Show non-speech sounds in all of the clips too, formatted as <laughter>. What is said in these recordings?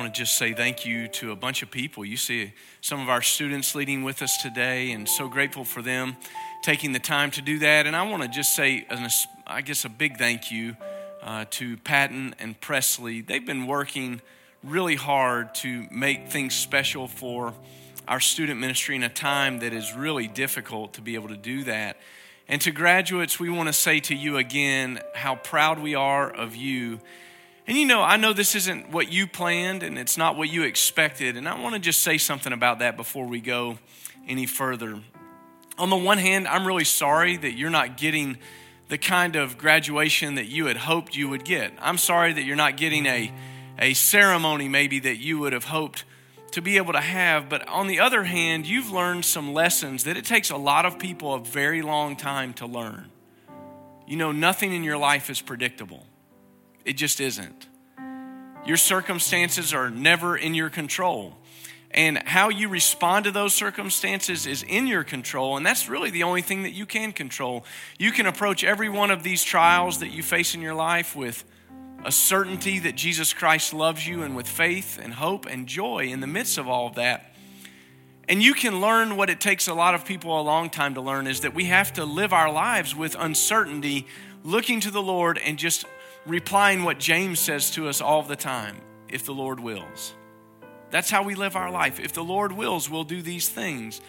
want to just say thank you to a bunch of people. You see some of our students leading with us today, and so grateful for them taking the time to do that. And I want to just say, I guess, a big thank you uh, to Patton and Presley. They've been working really hard to make things special for our student ministry in a time that is really difficult to be able to do that. And to graduates, we want to say to you again how proud we are of you and you know, I know this isn't what you planned and it's not what you expected. And I want to just say something about that before we go any further. On the one hand, I'm really sorry that you're not getting the kind of graduation that you had hoped you would get. I'm sorry that you're not getting a, a ceremony maybe that you would have hoped to be able to have. But on the other hand, you've learned some lessons that it takes a lot of people a very long time to learn. You know, nothing in your life is predictable. It just isn't. Your circumstances are never in your control. And how you respond to those circumstances is in your control, and that's really the only thing that you can control. You can approach every one of these trials that you face in your life with a certainty that Jesus Christ loves you and with faith and hope and joy in the midst of all of that. And you can learn what it takes a lot of people a long time to learn is that we have to live our lives with uncertainty, looking to the Lord and just replying what James says to us all the time if the Lord wills. That's how we live our life. If the Lord wills, we'll do these things.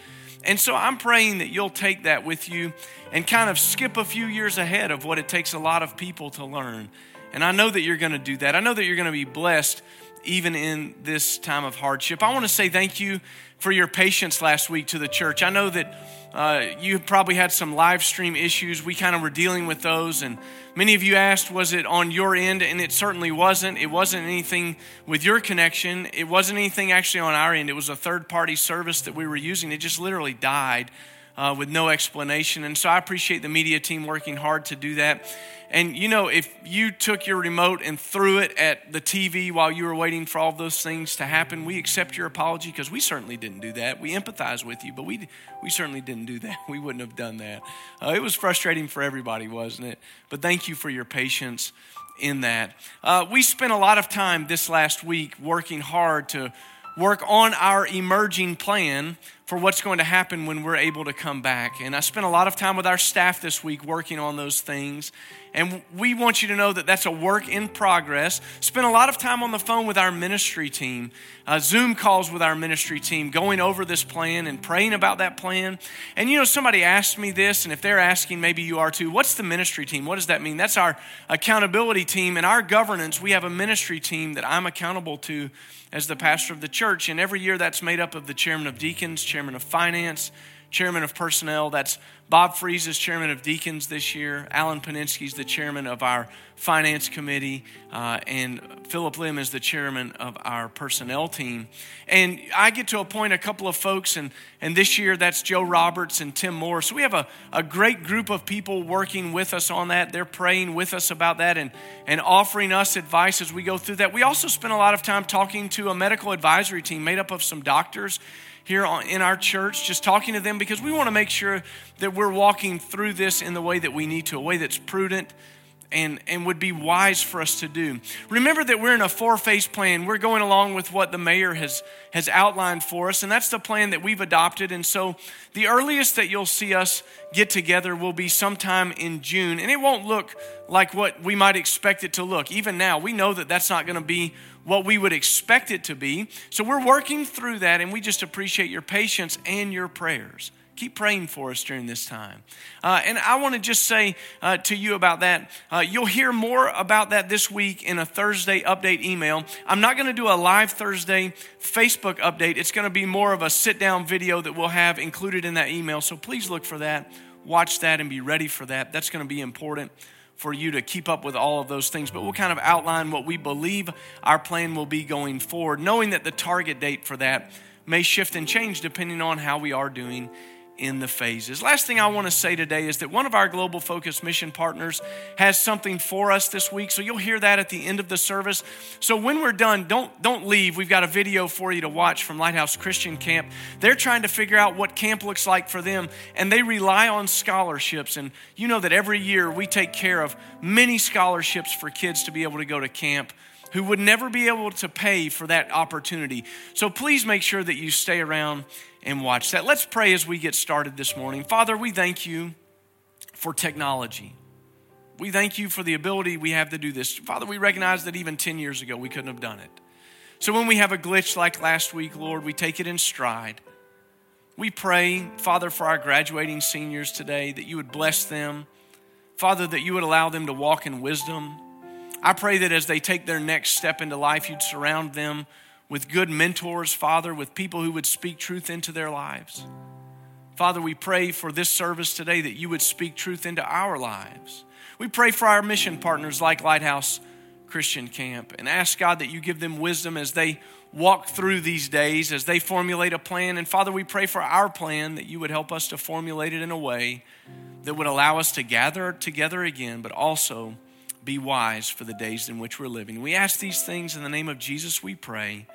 And so I'm praying that you'll take that with you and kind of skip a few years ahead of what it takes a lot of people to learn. And I know that you're going to do that. I know that you're going to be blessed even in this time of hardship. I want to say thank you for your patience last week to the church. I know that uh, you probably had some live stream issues. We kind of were dealing with those, and many of you asked, was it on your end? And it certainly wasn't. It wasn't anything with your connection, it wasn't anything actually on our end. It was a third party service that we were using. It just literally died uh, with no explanation. And so I appreciate the media team working hard to do that. And you know, if you took your remote and threw it at the TV while you were waiting for all those things to happen, we accept your apology because we certainly didn't do that. We empathize with you, but we, we certainly didn't do that. <laughs> We wouldn't have done that. Uh, it was frustrating for everybody, wasn't it? But thank you for your patience in that. Uh, we spent a lot of time this last week working hard to work on our emerging plan for what's going to happen when we're able to come back. And I spent a lot of time with our staff this week working on those things. And we want you to know that that's a work in progress. Spent a lot of time on the phone with our ministry team, uh, Zoom calls with our ministry team, going over this plan and praying about that plan. And you know, somebody asked me this, and if they're asking, maybe you are too, what's the ministry team? What does that mean? That's our accountability team. And our governance, we have a ministry team that I'm accountable to as the pastor of the church. And every year that's made up of the chairman of deacons, chairman of finance, chairman of personnel. That's Bob Fries is chairman of deacons this year. Alan Paninsky is the chairman of our finance committee. Uh, and Philip Lim is the chairman of our personnel team. And I get to appoint a couple of folks, and, and this year that's Joe Roberts and Tim Moore. So we have a, a great group of people working with us on that. They're praying with us about that and, and offering us advice as we go through that. We also spend a lot of time talking to a medical advisory team made up of some doctors here in our church, just talking to them because we want to make sure that we're walking through this in the way that we need to, a way that's prudent and, and would be wise for us to do. Remember that we're in a four phase plan. We're going along with what the mayor has, has outlined for us, and that's the plan that we've adopted. And so the earliest that you'll see us get together will be sometime in June, and it won't look like what we might expect it to look. Even now, we know that that's not going to be what we would expect it to be. So we're working through that, and we just appreciate your patience and your prayers. Keep praying for us during this time. Uh, and I want to just say uh, to you about that. Uh, you'll hear more about that this week in a Thursday update email. I'm not going to do a live Thursday Facebook update, it's going to be more of a sit down video that we'll have included in that email. So please look for that, watch that, and be ready for that. That's going to be important for you to keep up with all of those things, but we'll kind of outline what we believe our plan will be going forward, knowing that the target date for that may shift and change depending on how we are doing in the phases. Last thing I want to say today is that one of our global focus mission partners has something for us this week. So you'll hear that at the end of the service. So when we're done, don't don't leave. We've got a video for you to watch from Lighthouse Christian Camp. They're trying to figure out what camp looks like for them and they rely on scholarships and you know that every year we take care of many scholarships for kids to be able to go to camp who would never be able to pay for that opportunity. So please make sure that you stay around and watch that. Let's pray as we get started this morning. Father, we thank you for technology. We thank you for the ability we have to do this. Father, we recognize that even 10 years ago we couldn't have done it. So when we have a glitch like last week, Lord, we take it in stride. We pray, Father, for our graduating seniors today that you would bless them. Father, that you would allow them to walk in wisdom. I pray that as they take their next step into life, you'd surround them with good mentors, Father, with people who would speak truth into their lives. Father, we pray for this service today that you would speak truth into our lives. We pray for our mission partners like Lighthouse Christian Camp and ask God that you give them wisdom as they walk through these days, as they formulate a plan. And Father, we pray for our plan that you would help us to formulate it in a way that would allow us to gather together again, but also be wise for the days in which we're living. We ask these things in the name of Jesus, we pray.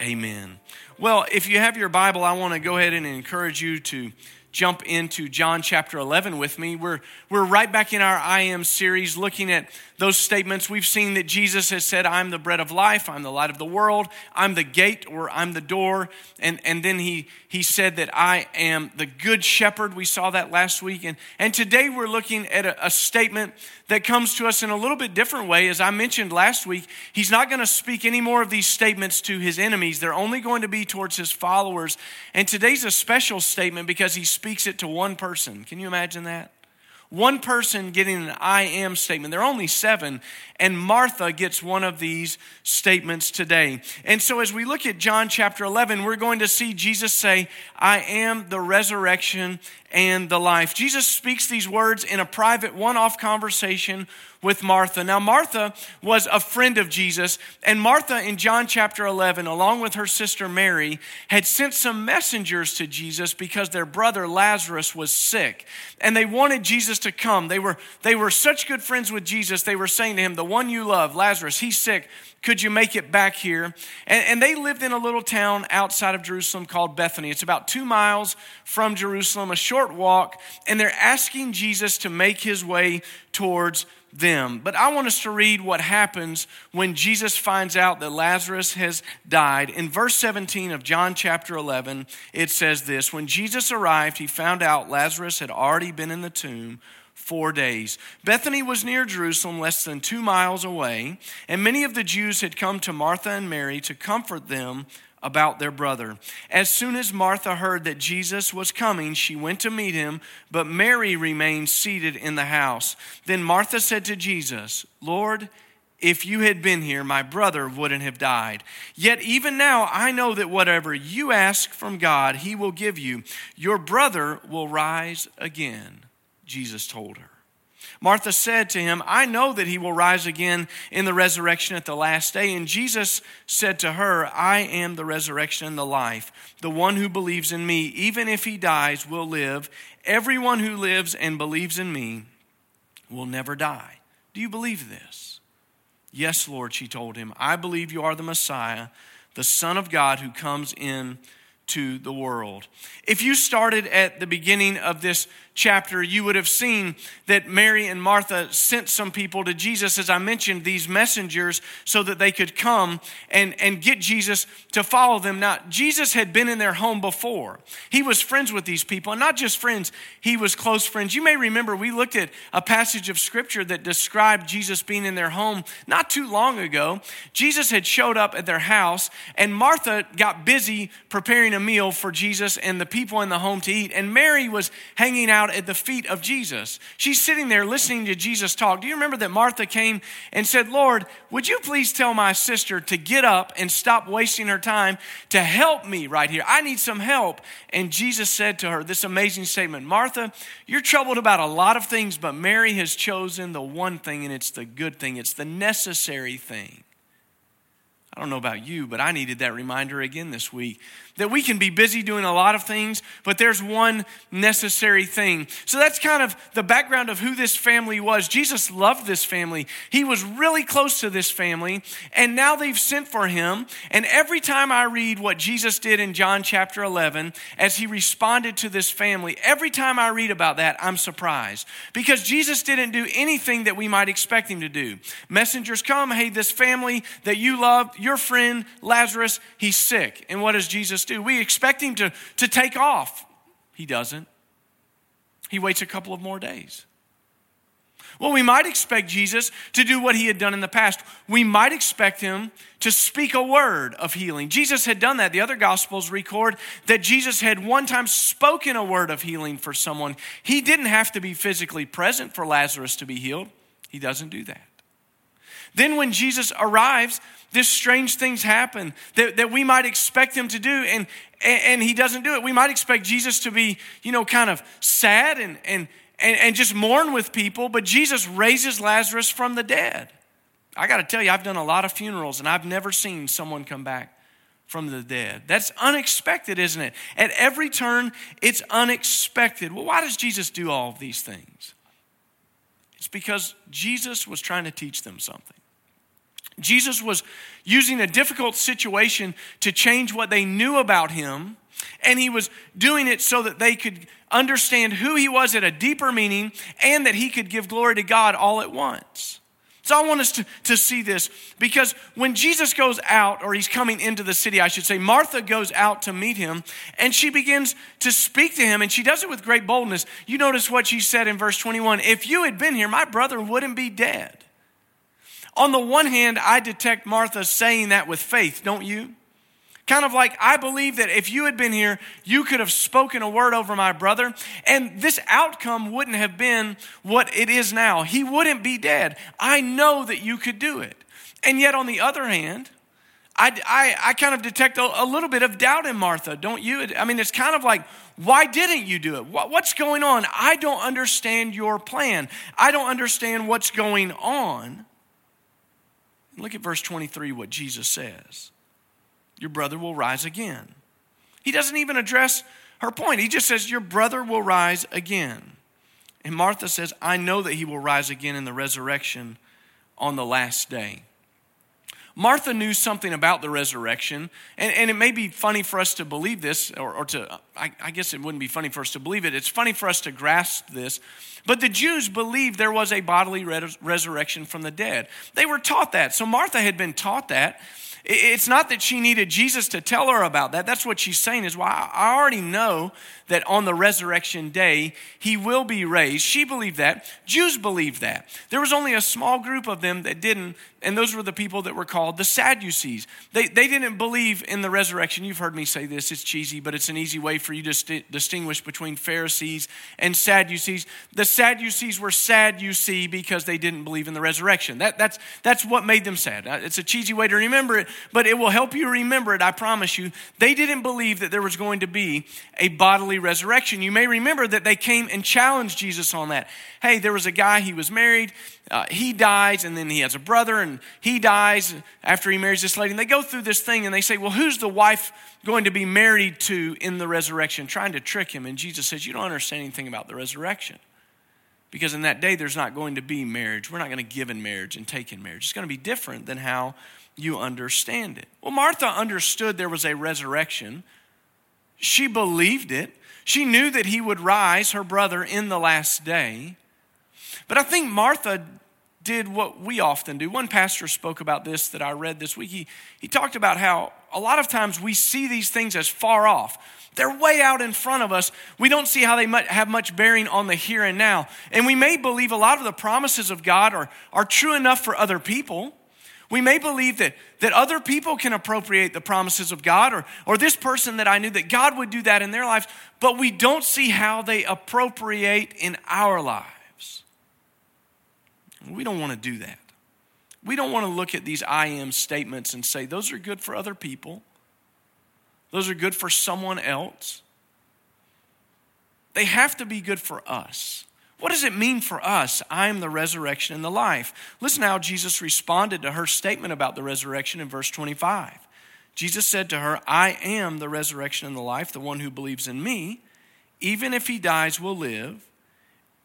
Amen. Well, if you have your Bible, I want to go ahead and encourage you to jump into John chapter 11 with me. We're, we're right back in our I Am series looking at those statements. We've seen that Jesus has said, I'm the bread of life, I'm the light of the world, I'm the gate or I'm the door. And, and then he, he said that I am the good shepherd. We saw that last week. And, and today we're looking at a, a statement that comes to us in a little bit different way. As I mentioned last week, he's not going to speak any more of these statements to his enemies. They're only going to be towards his followers. And today's a special statement because he speaks it to one person. Can you imagine that? One person getting an I am statement. There are only seven, and Martha gets one of these statements today. And so, as we look at John chapter 11, we're going to see Jesus say, I am the resurrection and the life. Jesus speaks these words in a private one off conversation with Martha. Now, Martha was a friend of Jesus, and Martha in John chapter 11, along with her sister Mary, had sent some messengers to Jesus because their brother Lazarus was sick, and they wanted Jesus to come. They were, they were such good friends with Jesus, they were saying to him, The one you love, Lazarus, he's sick. Could you make it back here? And, and they lived in a little town outside of Jerusalem called Bethany. It's about two miles from Jerusalem, a short walk, and they're asking Jesus to make his way towards them. But I want us to read what happens when Jesus finds out that Lazarus has died. In verse 17 of John chapter 11, it says this When Jesus arrived, he found out Lazarus had already been in the tomb four days. Bethany was near Jerusalem, less than two miles away, and many of the Jews had come to Martha and Mary to comfort them about their brother. As soon as Martha heard that Jesus was coming, she went to meet him, but Mary remained seated in the house. Then Martha said to Jesus, Lord, if you had been here, my brother wouldn't have died. Yet even now, I know that whatever you ask from God, he will give you. Your brother will rise again, Jesus told her. Martha said to him, I know that he will rise again in the resurrection at the last day. And Jesus said to her, I am the resurrection and the life. The one who believes in me, even if he dies, will live. Everyone who lives and believes in me will never die. Do you believe this? Yes, Lord, she told him. I believe you are the Messiah, the Son of God who comes in to the world. If you started at the beginning of this chapter, you would have seen that Mary and Martha sent some people to Jesus, as I mentioned, these messengers, so that they could come and, and get Jesus to follow them. Now, Jesus had been in their home before. He was friends with these people, and not just friends, he was close friends. You may remember we looked at a passage of scripture that described Jesus being in their home not too long ago. Jesus had showed up at their house, and Martha got busy preparing a meal for Jesus and the people in the home to eat, and Mary was hanging out out at the feet of Jesus. She's sitting there listening to Jesus talk. Do you remember that Martha came and said, Lord, would you please tell my sister to get up and stop wasting her time to help me right here? I need some help. And Jesus said to her this amazing statement Martha, you're troubled about a lot of things, but Mary has chosen the one thing, and it's the good thing, it's the necessary thing. I don't know about you, but I needed that reminder again this week that we can be busy doing a lot of things, but there's one necessary thing. So that's kind of the background of who this family was. Jesus loved this family. He was really close to this family, and now they've sent for him. And every time I read what Jesus did in John chapter 11 as he responded to this family, every time I read about that, I'm surprised because Jesus didn't do anything that we might expect him to do. Messengers come, hey, this family that you love, your friend Lazarus, he's sick. And what does Jesus do? We expect him to, to take off. He doesn't. He waits a couple of more days. Well, we might expect Jesus to do what he had done in the past. We might expect him to speak a word of healing. Jesus had done that. The other gospels record that Jesus had one time spoken a word of healing for someone. He didn't have to be physically present for Lazarus to be healed. He doesn't do that. Then, when Jesus arrives, this strange things happen that, that we might expect him to do, and, and he doesn't do it. We might expect Jesus to be, you know, kind of sad and, and, and, and just mourn with people, but Jesus raises Lazarus from the dead. I got to tell you, I've done a lot of funerals, and I've never seen someone come back from the dead. That's unexpected, isn't it? At every turn, it's unexpected. Well, why does Jesus do all of these things? It's because Jesus was trying to teach them something. Jesus was using a difficult situation to change what they knew about him, and he was doing it so that they could understand who he was at a deeper meaning and that he could give glory to God all at once. So I want us to, to see this because when Jesus goes out, or he's coming into the city, I should say, Martha goes out to meet him and she begins to speak to him and she does it with great boldness. You notice what she said in verse 21 If you had been here, my brother wouldn't be dead. On the one hand, I detect Martha saying that with faith, don't you? Kind of like, I believe that if you had been here, you could have spoken a word over my brother, and this outcome wouldn't have been what it is now. He wouldn't be dead. I know that you could do it. And yet, on the other hand, I, I, I kind of detect a, a, little bit of doubt in Martha, don't you? I mean, it's kind of like, why didn't you do it? What, what's going on? I don't understand your plan. I don't understand what's going on. Look at verse 23, what Jesus says Your brother will rise again. He doesn't even address her point. He just says, Your brother will rise again. And Martha says, I know that he will rise again in the resurrection on the last day. Martha knew something about the resurrection, and, and, it may be funny for us to believe this, or, or to, I, I, guess it wouldn't be funny for us to believe it. It's funny for us to grasp this. But the Jews believed there was a bodily res- resurrection from the dead. They were taught that. So Martha had been taught that. It's not that she needed Jesus to tell her about that. That's what she's saying is, well, I already know that on the resurrection day, he will be raised. She believed that. Jews believed that. There was only a small group of them that didn't, and those were the people that were called the Sadducees. They, they didn't believe in the resurrection. You've heard me say this, it's cheesy, but it's an easy way for you to st- distinguish between Pharisees and Sadducees. The Sadducees were sad, you see, because they didn't believe in the resurrection. That, that's, that's what made them sad. Uh, it's a cheesy way to remember it, but it will help you remember it, I promise you. They didn't believe that there was going to be a bodily resurrection. You may remember that they came and challenged Jesus on that. Hey, there was a guy, he was married, uh, he dies, and then he has a brother, and he dies after he marries this lady. And they go through this thing and they say, Well, who's the wife going to be married to in the resurrection? Trying to trick him. And Jesus says, You don't understand anything about the resurrection. Because in that day, there's not going to be marriage. We're not going to give in marriage and take in marriage. It's going to be different than how you understand it. Well, Martha understood there was a resurrection. She believed it. She knew that he would rise, her brother, in the last day. But I think Martha did what we often do. One pastor spoke about this that I read this week. He, he talked about how a lot of times we see these things as far off. They're way out in front of us. We don't see how they might have much bearing on the here and now. And we may believe a lot of the promises of God are, are true enough for other people. We may believe that, that other people can appropriate the promises of God, or, or this person that I knew, that God would do that in their lives, but we don't see how they appropriate in our lives. We don't want to do that. We don't want to look at these I am statements and say, those are good for other people, those are good for someone else. They have to be good for us. What does it mean for us? I am the resurrection and the life. Listen how Jesus responded to her statement about the resurrection in verse 25. Jesus said to her, I am the resurrection and the life. The one who believes in me, even if he dies, will live.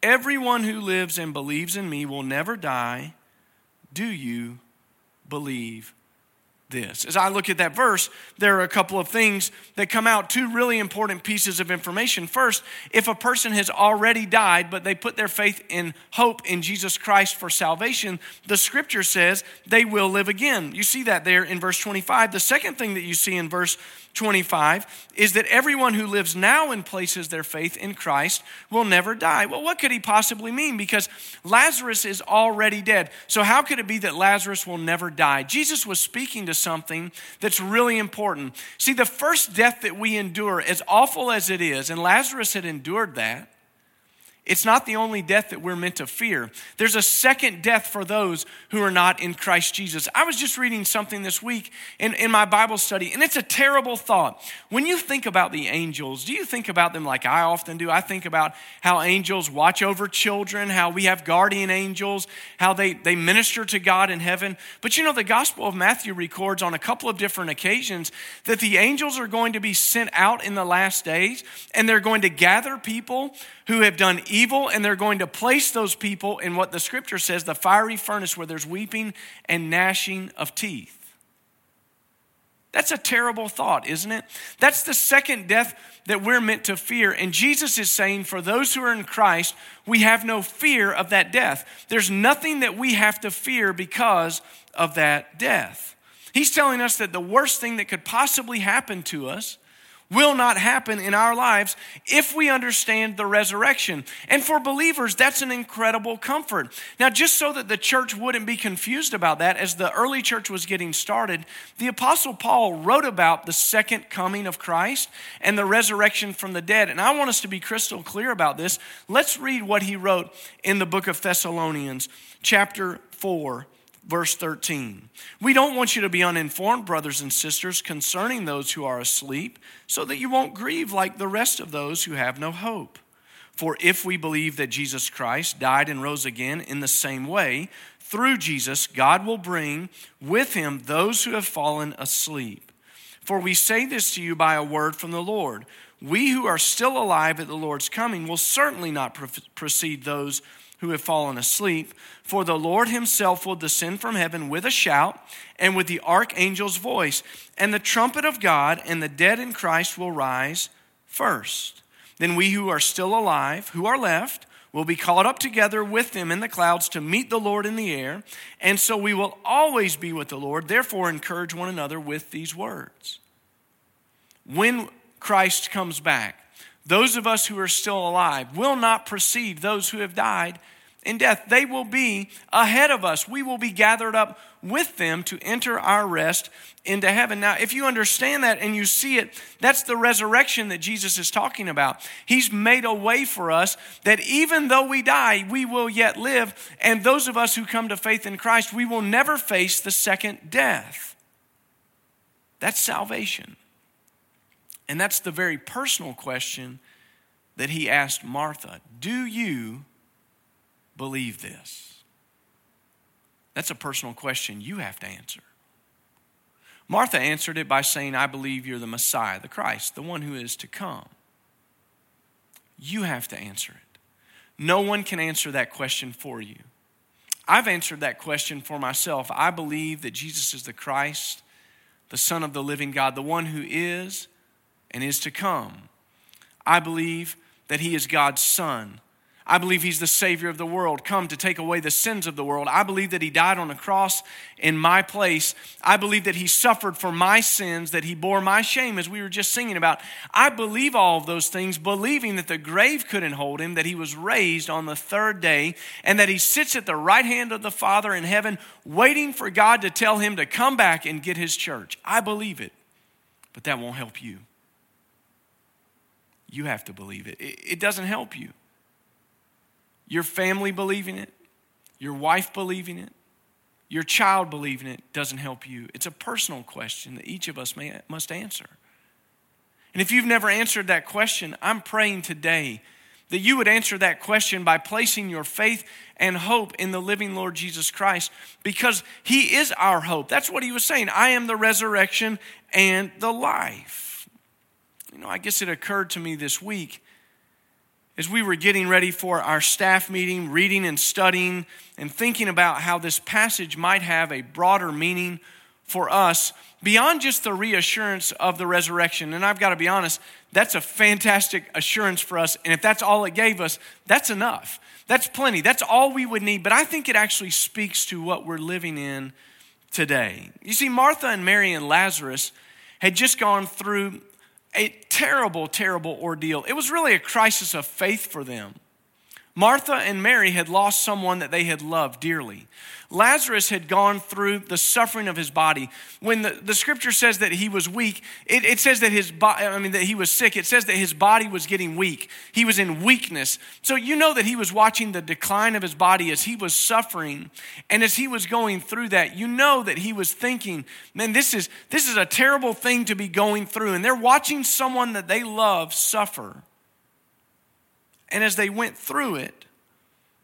Everyone who lives and believes in me will never die. Do you believe this. As I look at that verse, there are a couple of things that come out, two really important pieces of information. First, if a person has already died, but they put their faith in hope in Jesus Christ for salvation, the scripture says they will live again. You see that there in verse 25. The second thing that you see in verse 25 is that everyone who lives now and places their faith in Christ will never die. Well, what could he possibly mean? Because Lazarus is already dead. So, how could it be that Lazarus will never die? Jesus was speaking to something that's really important. See, the first death that we endure, as awful as it is, and Lazarus had endured that, it's not the only death that we're meant to fear. There's a second death for those who are not in Christ Jesus. I was just reading something this week in, in my Bible study, and it's a terrible thought. When you think about the angels, do you think about them like I often do? I think about how angels watch over children, how we have guardian angels, how they, they minister to God in heaven. But you know, the Gospel of Matthew records on a couple of different occasions that the angels are going to be sent out in the last days, and they're going to gather people who have done evil, and they're going to place those people in what the scripture says the fiery furnace where there's weeping and gnashing of teeth. That's a terrible thought, isn't it? That's the second death that we're meant to fear. And Jesus is saying, for those who are in Christ, we have no fear of that death. There's nothing that we have to fear because of that death. He's telling us that the worst thing that could possibly happen to us will not happen in our lives if we understand the resurrection. And for believers, that's an incredible comfort. Now, just so that the church wouldn't be confused about that, as the early church was getting started, the Apostle Paul wrote about the second coming of Christ and the resurrection from the dead. And I want us to be crystal clear about this. Let's read what he wrote in the book of Thessalonians, chapter 4 verse 13. We don't want you to be uninformed, brothers and sisters, concerning those who are asleep, so that you won't grieve like the rest of those who have no hope. For if we believe that Jesus Christ died and rose again in the same way, through Jesus, God will bring with him those who have fallen asleep. For we say this to you by a word from the Lord. We who are still alive at the Lord's coming will certainly not precede those who have fallen asleep. For the Lord himself will descend from heaven with a shout and with the archangel's voice, and the trumpet of God, and the dead in Christ will rise first. Then we who are still alive, who are left, will be caught up together with them in the clouds to meet the Lord in the air, and so we will always be with the Lord. Therefore, encourage one another with these words. When Christ comes back, those of us who are still alive will not precede those who have died in death. They will be ahead of us. We will be gathered up with them to enter our rest into heaven. Now, if you understand that and you see it, that's the resurrection that Jesus is talking about. He's made a way for us that even though we die, we will yet live. And those of us who come to faith in Christ, we will never face the second death. That's salvation. And that's the very personal question that he asked Martha Do you believe this? That's a personal question you have to answer. Martha answered it by saying, I believe you're the Messiah, the Christ, the one who is to come. You have to answer it. No one can answer that question for you. I've answered that question for myself. I believe that Jesus is the Christ, the Son of the living God, the one who is and is to come. I believe that he is God's Son. I believe he's the Savior of the world, come to take away the sins of the world. I believe that he died on the cross in my place. I believe that he suffered for my sins, that he bore my shame, as we were just singing about. I believe all of those things, believing that the grave couldn't hold him, that he was raised on the third day, and that he sits at the right hand of the Father in heaven, waiting for God to tell him to come back and get his church. I believe it, but that won't help you. You have to believe it. It doesn't help you. Your family believing it, your wife believing it, your child believing it doesn't help you. It's a personal question that each of us may, must answer. And if you've never answered that question, I'm praying today that you would answer that question by placing your faith and hope in the living Lord Jesus Christ because he is our hope. That's what he was saying. I am the resurrection and the life. You know, I guess it occurred to me this week as we were getting ready for our staff meeting, reading and studying, and thinking about how this passage might have a broader meaning for us beyond just the reassurance of the resurrection. And I've got to be honest, that's a fantastic assurance for us. And if that's all it gave us, that's enough. That's plenty. That's all we would need. But I think it actually speaks to what we're living in today. You see, Martha and Mary and Lazarus had just gone through a terrible, terrible ordeal. It was really a crisis of faith for them. Martha and Mary had lost someone that they had loved dearly. Lazarus had gone through the suffering of his body. When the, the scripture says that he was weak, it, it says that his I mean, that he was sick. It says that his body was getting weak. He was in weakness. So you know that he was watching the decline of his body as he was suffering. And as he was going through that, you know that he was thinking, man, this is, this is a terrible thing to be going through. And they're watching someone that they love suffer. And as they went through it,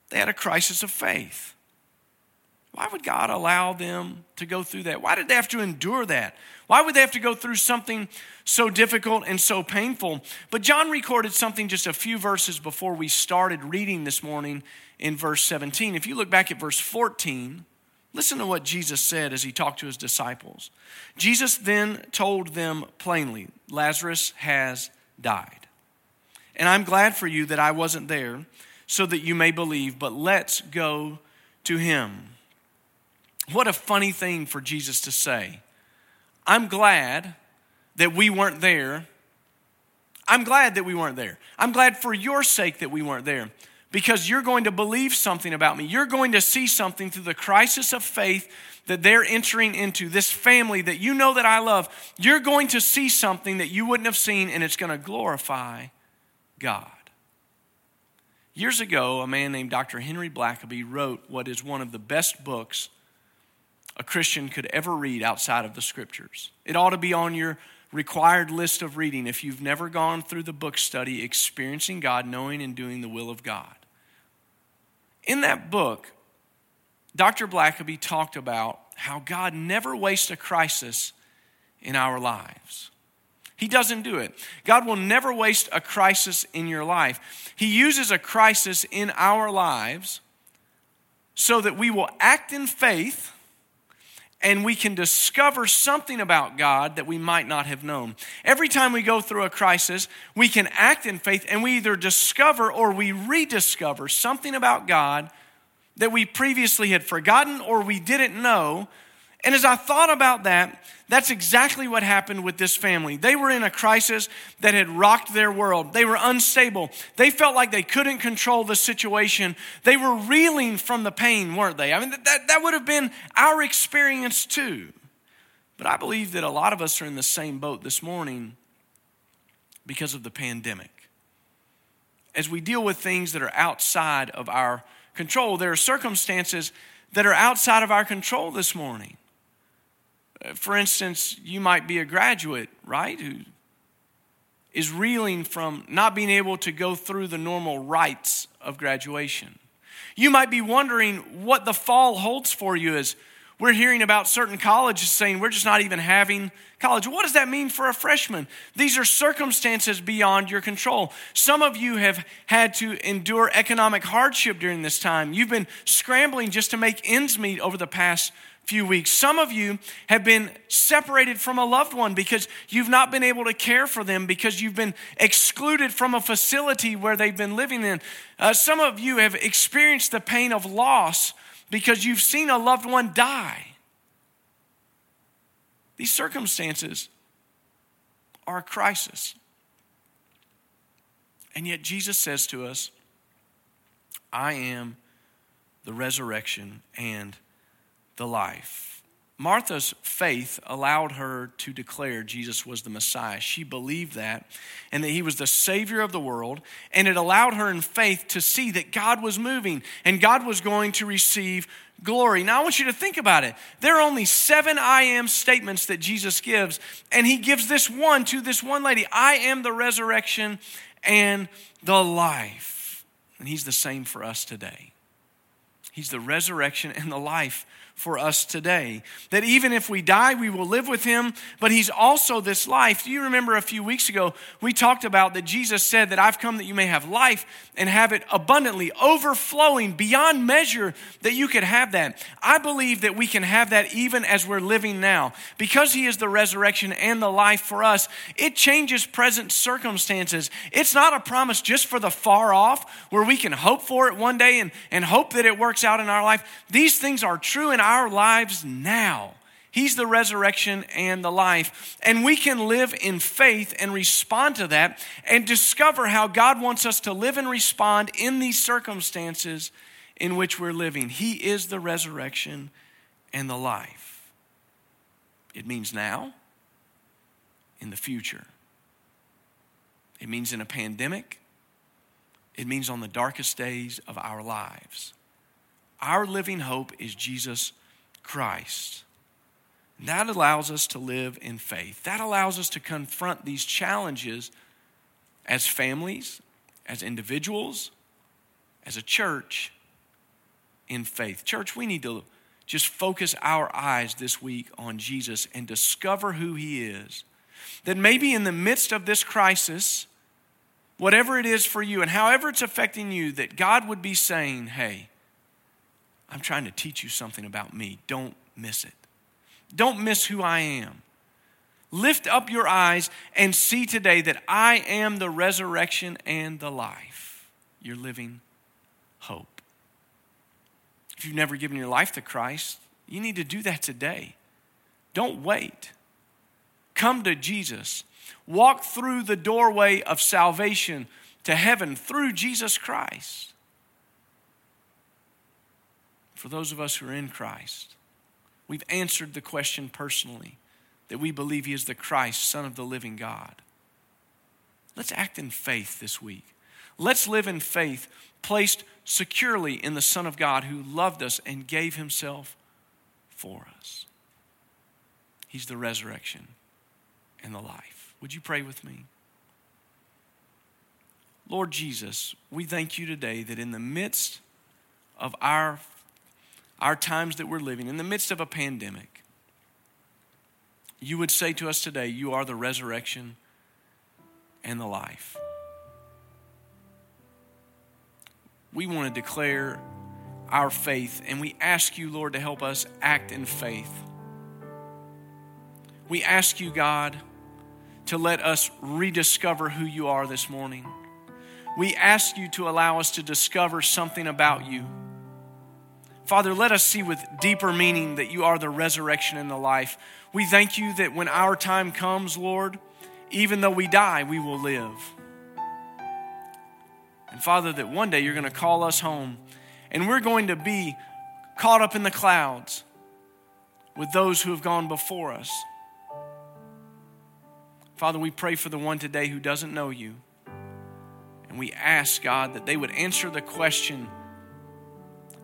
they had a crisis of faith. Why would God allow them to go through that? Why did they have to endure that? Why would they have to go through something so difficult and so painful? But John recorded something just a few verses before we started reading this morning in verse 17. If you look back at verse 14, listen to what Jesus said as he talked to his disciples. Jesus then told them plainly Lazarus has died. And I'm glad for you that I wasn't there so that you may believe, but let's go to him. What a funny thing for Jesus to say. I'm glad that we weren't there. I'm glad that we weren't there. I'm glad for your sake that we weren't there because you're going to believe something about me. You're going to see something through the crisis of faith that they're entering into, this family that you know that I love. You're going to see something that you wouldn't have seen, and it's going to glorify God. Years ago, a man named Dr. Henry Blackaby wrote what is one of the best books a Christian could ever read outside of the scriptures. It ought to be on your required list of reading if you've never gone through the book study, Experiencing God, Knowing and Doing the Will of God. In that book, Dr. Blackaby talked about how God never wastes a crisis in our lives. He doesn't do it. God will never waste a crisis in your life. He uses a crisis in our lives so that we will act in faith and we can discover something about God that we might not have known. Every time we go through a crisis, we can act in faith and we either discover or we rediscover something about God that we previously had forgotten or we didn't know and as I thought about that, that's exactly what happened with this family. They were in a crisis that had rocked their world. They were unstable. They felt like they couldn't control the situation. They were reeling from the pain, weren't they? I mean, that, that would have been our experience too. But I believe that a lot of us are in the same boat this morning because of the pandemic. As we deal with things that are outside of our control, there are circumstances that are outside of our control this morning. For instance, you might be a graduate, right, who is reeling from not being able to go through the normal rites of graduation. You might be wondering what the fall holds for you as we're hearing about certain colleges saying we're just not even having college. What does that mean for a freshman? These are circumstances beyond your control. Some of you have had to endure economic hardship during this time. You've been scrambling just to make ends meet over the past few weeks. Some of you have been separated from a loved one because you've not been able to care for them because you've been excluded from a facility where they've been living in. Uh, some of you have experienced the pain of loss because you've seen a loved one die. These circumstances are a crisis. And yet Jesus says to us, I am the resurrection and the life. Martha's faith allowed her to declare Jesus was the Messiah. She believed that and that he was the Savior of the world. And it allowed her in faith to see that God was moving and God was going to receive glory. Now, I want you to think about it. There are only seven I am statements that Jesus gives, and he gives this one to this one lady I am the resurrection and the life. And He's the same for us today. He's the resurrection and the life for us today. That even if we die, we will live with him, but he's also this life. Do you remember a few weeks ago, we talked about that Jesus said that I've come that you may have life and have it abundantly, overflowing beyond measure, that you could have that. I believe that we can have that even as we're living now. Because he is the resurrection and the life for us, it changes present circumstances. It's not a promise just for the far off where we can hope for it one day and, and hope that it works out in our life. These things are true in our lives now. He's the resurrection and the life. And we can live in faith and respond to that and discover how God wants us to live and respond in these circumstances in which we're living. He is the resurrection and the life. It means now, in the future. It means in a pandemic. It means on the darkest days of our lives. Our living hope is Jesus Christ. And that allows us to live in faith. That allows us to confront these challenges as families, as individuals, as a church in faith. Church, we need to just focus our eyes this week on Jesus and discover who he is. That maybe in the midst of this crisis, whatever it is for you and however it's affecting you, that God would be saying, hey, I'm trying to teach you something about me. Don't miss it. Don't miss who I am. Lift up your eyes and see today that I am the resurrection and the life. You're living hope. If you've never given your life to Christ, you need to do that today. Don't wait. Come to Jesus. Walk through the doorway of salvation to heaven through Jesus Christ for those of us who are in Christ, we've answered the question personally that we believe He is the Christ, Son of the living God. Let's act in faith this week. Let's live in faith, placed securely in the Son of God who loved us and gave Himself for us. He's the resurrection and the life. Would you pray with me? Lord Jesus, we thank you today that in the midst of our our times that we're living, in the midst of a pandemic, you would say to us today, You are the resurrection and the life. We want to declare our faith, and we ask you, Lord, to help us act in faith. We ask you, God, to let us rediscover who you are this morning. We ask you to allow us to discover something about you Father, let us see with deeper meaning that you are the resurrection and the life. We thank you that when our time comes, Lord, even though we die, we will live. And Father, that one day you're going to call us home and we're going to be caught up in the clouds with those who have gone before us. Father, we pray for the one today who doesn't know you. And we ask, God, that they would answer the question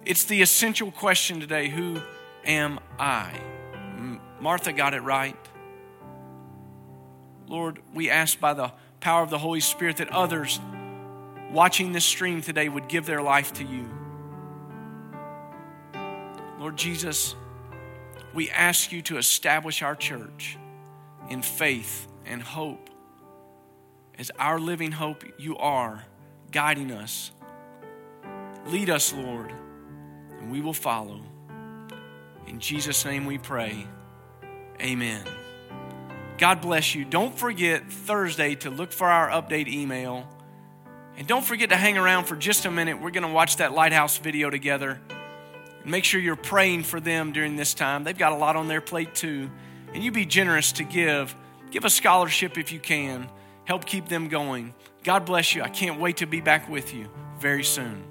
it's the essential question today Who am I? Martha got it right. Lord, we ask by the power of the Holy Spirit that others watching this stream today would give their life to you. Lord Jesus, we ask you to establish our church in faith and hope. As our living hope, you are guiding us. Lead us, Lord and we will follow. In Jesus' name we pray. Amen. God bless you. Don't forget Thursday to look for our update email. And don't forget to hang around for just a minute. We're going to watch that lighthouse video together. And make sure you're praying for them during this time. They've got a lot on their plate too. And you be generous to give. Give a scholarship if you can. Help keep them going. God bless you. I can't wait to be back with you very soon.